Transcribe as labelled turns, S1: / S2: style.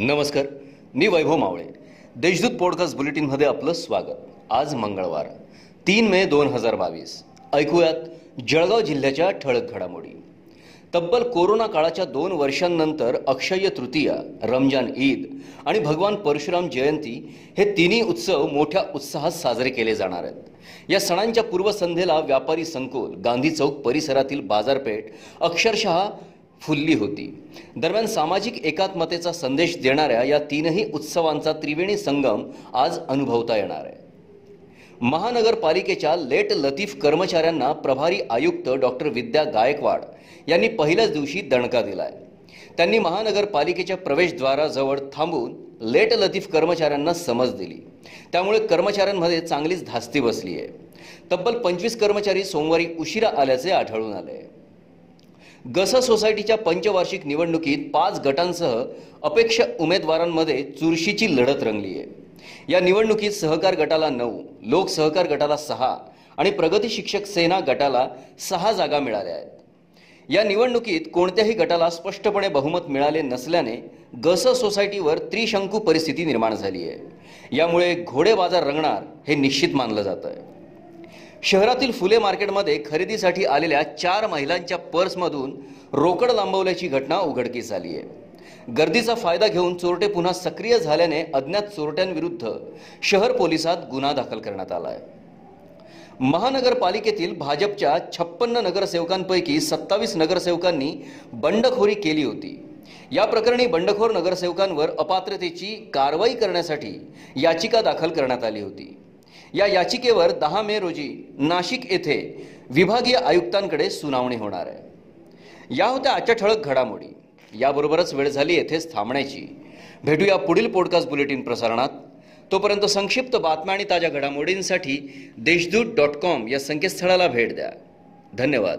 S1: नमस्कार मी वैभव मावळे. देशदूत पॉडकास्ट बुलेटिनमध्ये आपलं स्वागत. आज मंगळवार तीन मे दोन हजार बावीस. ऐकूयात जळगाव जिल्ह्याच्या ठळक घडामोडी. तब्बल कोरोना काळाच्या दोन वर्षांनंतर अक्षय तृतीया रमजान ईद आणि भगवान परशुराम जयंती हे तिन्ही उत्सव मोठ्या उत्साहात साजरे केले जाणार आहेत. या सणांच्या पूर्वसंध्येला व्यापारी संकुल गांधी चौक परिसरातील बाजारपेठ अक्षरशः फुलली होती. दरम्यान सामाजिक एकात्मतेचा संदेश देणाऱ्या या तीनही उत्सवांचा त्रिवेणी संगम आज अनुभवता येणार आहे. महानगरपालिकेच्या लेट लतीफ कर्मचाऱ्यांना प्रभारी आयुक्त डॉक्टर विद्या गायकवाड यांनी पहिल्याच दिवशी दणका दिलाय. त्यांनी महानगरपालिकेच्या प्रवेशद्वाराजवळ थांबून लेट लतीफ कर्मचाऱ्यांना समज दिली. त्यामुळे कर्मचाऱ्यांमध्ये चांगलीच धास्ती बसली आहे तब्बल पंचवीस कर्मचारी सोमवारी उशिरा आल्याचे आढळून आले. गस सोसायटीच्या पंचवार्षिक निवडणुकीत पाच गटांसह अपेक्ष उमेदवारांमध्ये चुरशीची लढत रंगली आहे. या निवडणुकीत सहकार गटाला नऊ लोक सहकार गटाला सहा आणि प्रगती शिक्षक सेना गटाला सहा जागा मिळाल्या आहेत. या निवडणुकीत कोणत्याही गटाला स्पष्टपणे बहुमत मिळाले नसल्याने गस सोसायटीवर त्रिशंकू परिस्थिती निर्माण झाली आहे. यामुळे घोडे बाजार रंगणार हे निश्चित मानलं जात आहे शहरातील फुले मार्केटमध्ये खरेदीसाठी आलेल्या चार महिलांच्या पर्समधून रोकड लांबवल्याची घटना उघडकीस आली आहे. गर्दीचा फायदा घेऊन चोरटे पुन्हा सक्रिय झाल्याने अज्ञात चोरट्यांविरुद्ध शहर पोलिसात गुन्हा दाखल करण्यात आला आहे. महानगरपालिकेतील भाजपच्या छप्पन्न नगरसेवकांपैकी सत्तावीस नगरसेवकांनी बंडखोरी केली होती. या प्रकरणी बंडखोर नगरसेवकांवर अपात्रतेची कारवाई करण्यासाठी याचिका दाखल करण्यात आली होती. या याचिकेवर दहा मे रोजी नाशिक येथे विभागीय आयुक्तांकडे सुनावणी होणार आहे. या होत्या आजच्या ठळक घडामोडी. याबरोबरच वेळ झाली येथेच थांबण्याची. भेटूया पुढील पॉडकास्ट बुलेटिन प्रसारणात. तोपर्यंत संक्षिप्त बातम्या आणि ताज्या घडामोडींसाठी देशदूत डॉट कॉम या संकेतस्थळाला भेट द्या. धन्यवाद.